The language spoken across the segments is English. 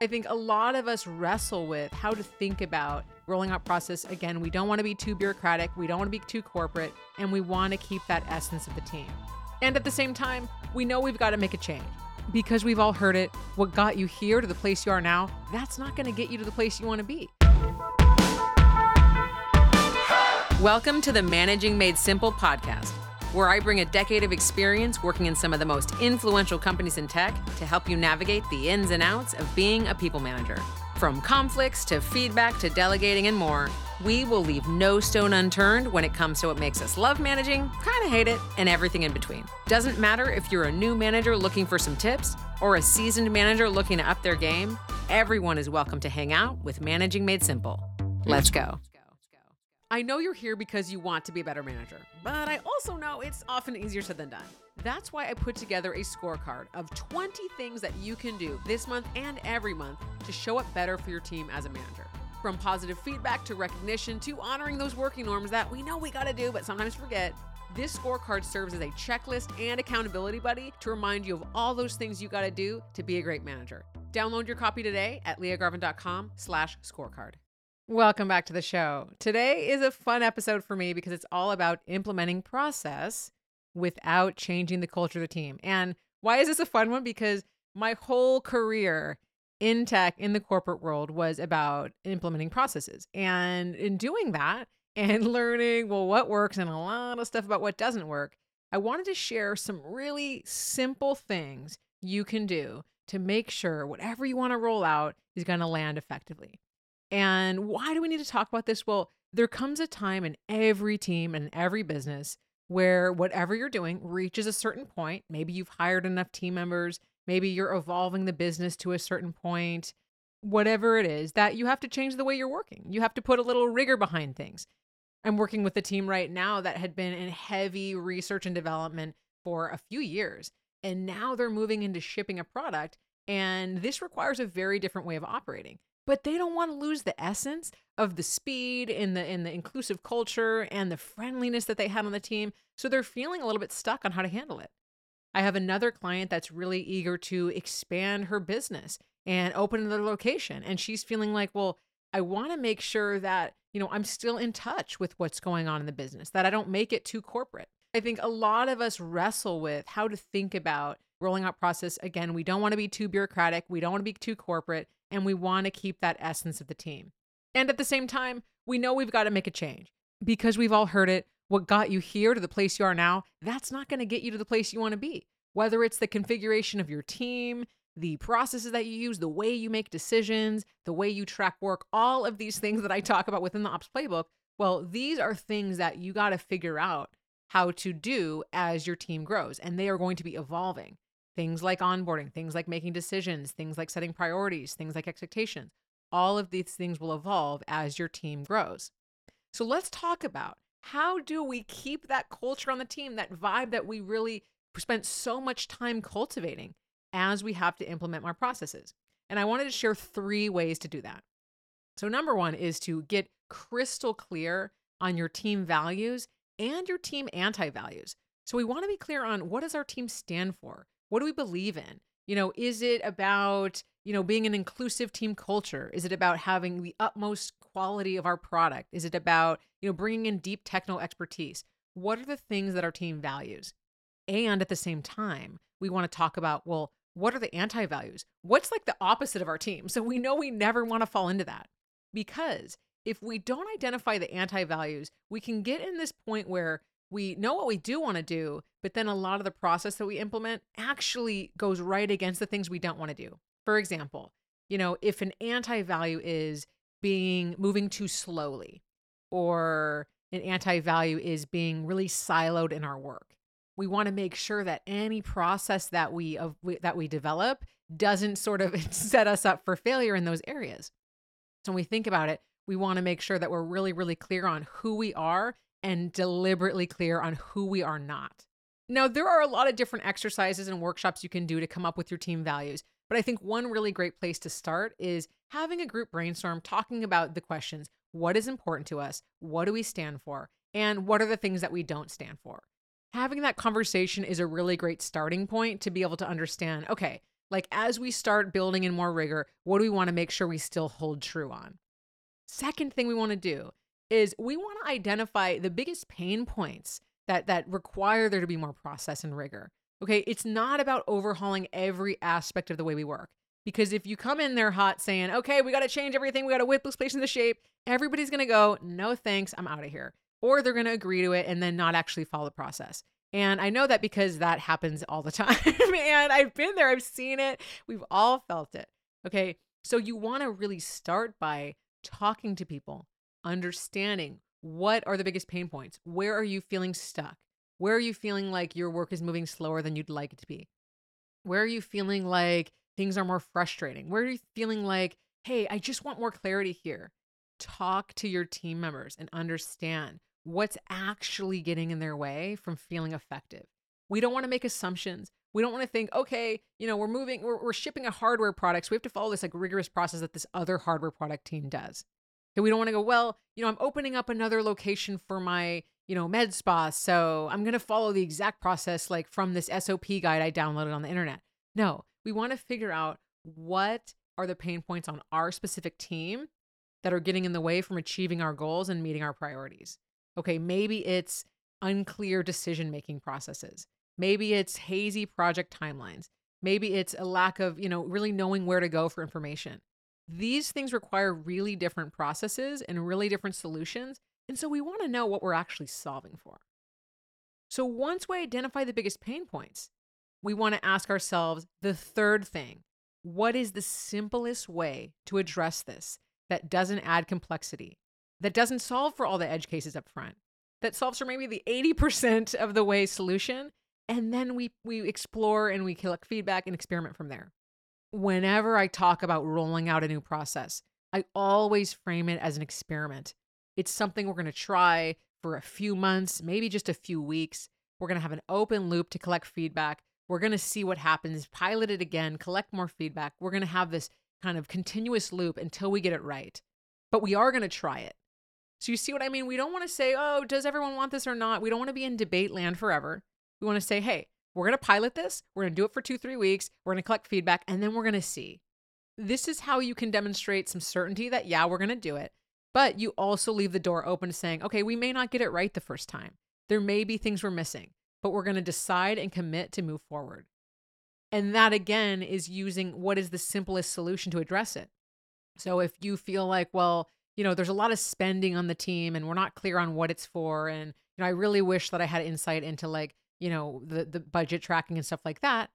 I think a lot of us wrestle with how to think about rolling out process. Again, we don't want to be too bureaucratic, we don't want to be too corporate, and we want to keep that essence of the team. And at the same time, we know we've got to make a change because we've all heard it. What got you here to the place you are now, that's not going to get you to the place you want to be. Welcome to the Managing Made Simple podcast, where I bring a decade of experience working in some of the most influential companies in tech to help you navigate the ins and outs of being a people manager. From conflicts to feedback to delegating and more, we will leave no stone unturned when it comes to what makes us love managing, kind of hate it, and everything in between. Doesn't matter if you're a new manager looking for some tips or a seasoned manager looking to up their game, everyone is welcome to hang out with Managing Made Simple. Let's go. I know you're here because you want to be a better manager, but I also know it's often easier said than done. That's why I put together a scorecard of 20 things that you can do this month and every month to show up better for your team as a manager. From positive feedback to recognition to honoring those working norms that we know we gotta do but sometimes forget, this scorecard serves as a checklist and accountability buddy to remind you of all those things you gotta do to be a great manager. Download your copy today at liagarvin.com slash scorecard. Welcome back to the show. Today is a fun episode for me because it's all about implementing process without changing the culture of the team. And why is this a fun one? Because my whole career in tech in the corporate world was about implementing processes. And in doing that and learning, well, what works and a lot of stuff about what doesn't work, I wanted to share some really simple things you can do to make sure whatever you want to roll out is going to land effectively. And why do we need to talk about this? Well, there comes a time in every team and every business where whatever you're doing reaches a certain point. Maybe you've hired enough team members, maybe you're evolving the business to a certain point, whatever it is, that you have to change the way you're working. You have to put a little rigor behind things. I'm working with a team right now that had been in heavy research and development for a few years. And now they're moving into shipping a product. And this requires a very different way of operating but they don't want to lose the essence of the speed and the in the inclusive culture and the friendliness that they had on the team. So they're feeling a little bit stuck on how to handle it. I have another client that's really eager to expand her business and open another location and she's feeling like, well, I want to make sure that, you know, I'm still in touch with what's going on in the business, that I don't make it too corporate. I think a lot of us wrestle with how to think about rolling out process. Again, we don't want to be too bureaucratic, we don't want to be too corporate and we want to keep that essence of the team. And at the same time, we know we've got to make a change because we've all heard it. What got you here to the place you are now, that's not going to get you to the place you want to be. Whether it's the configuration of your team, the processes that you use, the way you make decisions, the way you track work, all of these things that I talk about within the ops playbook, well, these are things that you got to figure out how to do as your team grows, and they are going to be evolving. Things like onboarding, things like making decisions, things like setting priorities, things like expectations. All of these things will evolve as your team grows. So let's talk about how do we keep that culture on the team, that vibe that we really spent so much time cultivating as we have to implement our processes. And I wanted to share three ways to do that. So, number one is to get crystal clear on your team values and your team anti values. So, we want to be clear on what does our team stand for? What do we believe in? You know, is it about, you know, being an inclusive team culture? Is it about having the utmost quality of our product? Is it about, you know, bringing in deep technical expertise? What are the things that our team values? And at the same time, we want to talk about, well, what are the anti values? What's like the opposite of our team? So we know we never want to fall into that. Because if we don't identify the anti values, we can get in this point where we know what we do want to do, but then a lot of the process that we implement actually goes right against the things we don't want to do. For example, you know, if an anti value is being moving too slowly, or an anti value is being really siloed in our work, we want to make sure that any process that we, we that we develop doesn't sort of set us up for failure in those areas. So when we think about it, we want to make sure that we're really, really clear on who we are and deliberately clear on who we are not. Now, there are a lot of different exercises and workshops you can do to come up with your team values, but I think one really great place to start is having a group brainstorm talking about the questions what is important to us? What do we stand for? And what are the things that we don't stand for? Having that conversation is a really great starting point to be able to understand okay, Like, as we start building in more rigor, what do we want to make sure we still hold true on? Second thing we want to do is we want to identify the biggest pain points that that require there to be more process and rigor. Okay, it's not about overhauling every aspect of the way we work. Because if you come in there hot saying, okay, we got to change everything, we got to whip this place into shape, everybody's going to go, no thanks, I'm out of here. Or they're going to agree to it and then not actually follow the process. And I know that because that happens all the time. and I've been there, I've seen it, we've all felt it. Okay, so you want to really start by talking to people, understanding what are the biggest pain points? Where are you feeling stuck? Where are you feeling like your work is moving slower than you'd like it to be? Where are you feeling like things are more frustrating? Where are you feeling like, hey, I just want more clarity here? Talk to your team members and understand what's actually getting in their way from feeling effective. We don't want to make assumptions. We don't want to think, okay, you know, we're moving, we're, we're shipping a hardware product. So we have to follow this like rigorous process that this other hardware product team does. Okay, we don't want to go, well, you know, I'm opening up another location for my, you know, med spa. So I'm going to follow the exact process like from this SOP guide I downloaded on the internet. No, we want to figure out what are the pain points on our specific team that are getting in the way from achieving our goals and meeting our priorities. Okay, maybe it's unclear decision making processes. Maybe it's hazy project timelines. Maybe it's a lack of, you know, really knowing where to go for information. These things require really different processes and really different solutions. And so we want to know what we're actually solving for. So once we identify the biggest pain points, we want to ask ourselves the third thing what is the simplest way to address this that doesn't add complexity, that doesn't solve for all the edge cases up front, that solves for maybe the 80% of the way solution? And then we, we explore and we collect feedback and experiment from there whenever I talk about rolling out a new process, I always frame it as an experiment. It's something we're going to try for a few months, maybe just a few weeks. We're going to have an open loop to collect feedback. We're going to see what happens, pilot it again, collect more feedback. We're going to have this kind of continuous loop until we get it right. But we are going to try it. So you see what I mean? We don't want to say, oh, does everyone want this or not? We don't want to be in debate land forever. We want to say, hey, we're going to pilot this. We're going to do it for two, three weeks. We're going to collect feedback, and then we're going to see. This is how you can demonstrate some certainty that, yeah, we're going to do it. But you also leave the door open to saying, okay, we may not get it right the first time. There may be things we're missing, but we're going to decide and commit to move forward. And that again is using what is the simplest solution to address it. So if you feel like, well, you know, there's a lot of spending on the team and we're not clear on what it's for. And, you know, I really wish that I had insight into like, you know, the the budget tracking and stuff like that,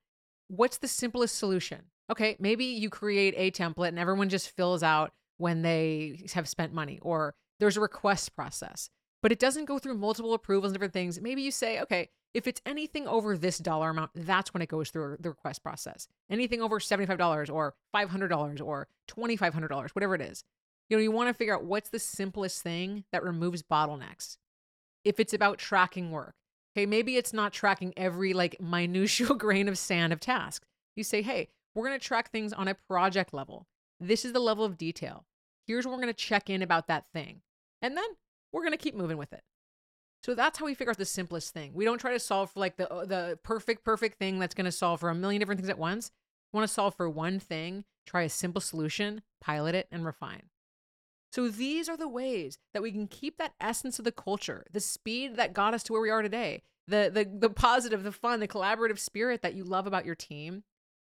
what's the simplest solution? Okay, maybe you create a template and everyone just fills out when they have spent money or there's a request process. But it doesn't go through multiple approvals and different things. Maybe you say, okay, if it's anything over this dollar amount, that's when it goes through the request process. Anything over $75 or $500 or $2,500, whatever it is. You know, you want to figure out what's the simplest thing that removes bottlenecks. If it's about tracking work, Okay, maybe it's not tracking every like minutial grain of sand of tasks. You say, hey, we're going to track things on a project level. This is the level of detail. Here's where we're going to check in about that thing. And then we're going to keep moving with it. So that's how we figure out the simplest thing. We don't try to solve for like the uh, the perfect perfect thing that's going to solve for a million different things at once. We want to solve for one thing, try a simple solution, pilot it and refine. So these are the ways that we can keep that essence of the culture, the speed that got us to where we are today, the the the positive, the fun, the collaborative spirit that you love about your team,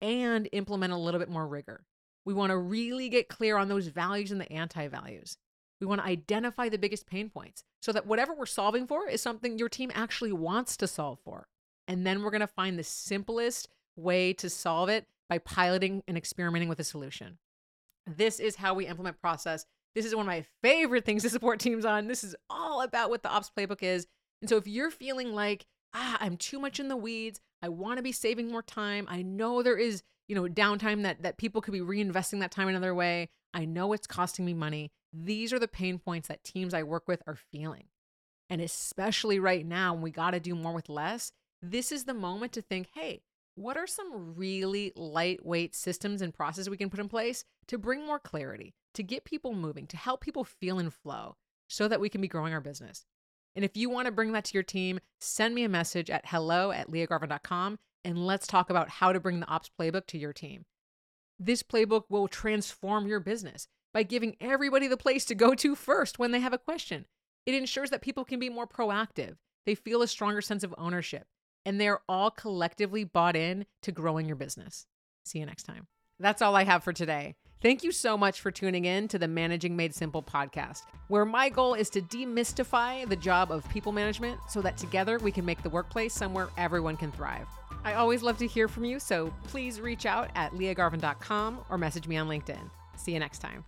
and implement a little bit more rigor. We want to really get clear on those values and the anti-values. We want to identify the biggest pain points so that whatever we're solving for is something your team actually wants to solve for. And then we're going to find the simplest way to solve it by piloting and experimenting with a solution. This is how we implement process this is one of my favorite things to support teams on. This is all about what the ops playbook is. And so if you're feeling like, ah, I'm too much in the weeds, I want to be saving more time. I know there is, you know, downtime that that people could be reinvesting that time another way. I know it's costing me money. These are the pain points that teams I work with are feeling. And especially right now when we got to do more with less, this is the moment to think, hey, what are some really lightweight systems and processes we can put in place to bring more clarity, to get people moving, to help people feel in flow so that we can be growing our business? And if you want to bring that to your team, send me a message at hello at liagarvin.com and let's talk about how to bring the ops playbook to your team. This playbook will transform your business by giving everybody the place to go to first when they have a question. It ensures that people can be more proactive, they feel a stronger sense of ownership, and they're all collectively bought in to growing your business. See you next time. That's all I have for today. Thank you so much for tuning in to the Managing Made Simple podcast, where my goal is to demystify the job of people management so that together we can make the workplace somewhere everyone can thrive. I always love to hear from you, so please reach out at liagarvin.com or message me on LinkedIn. See you next time.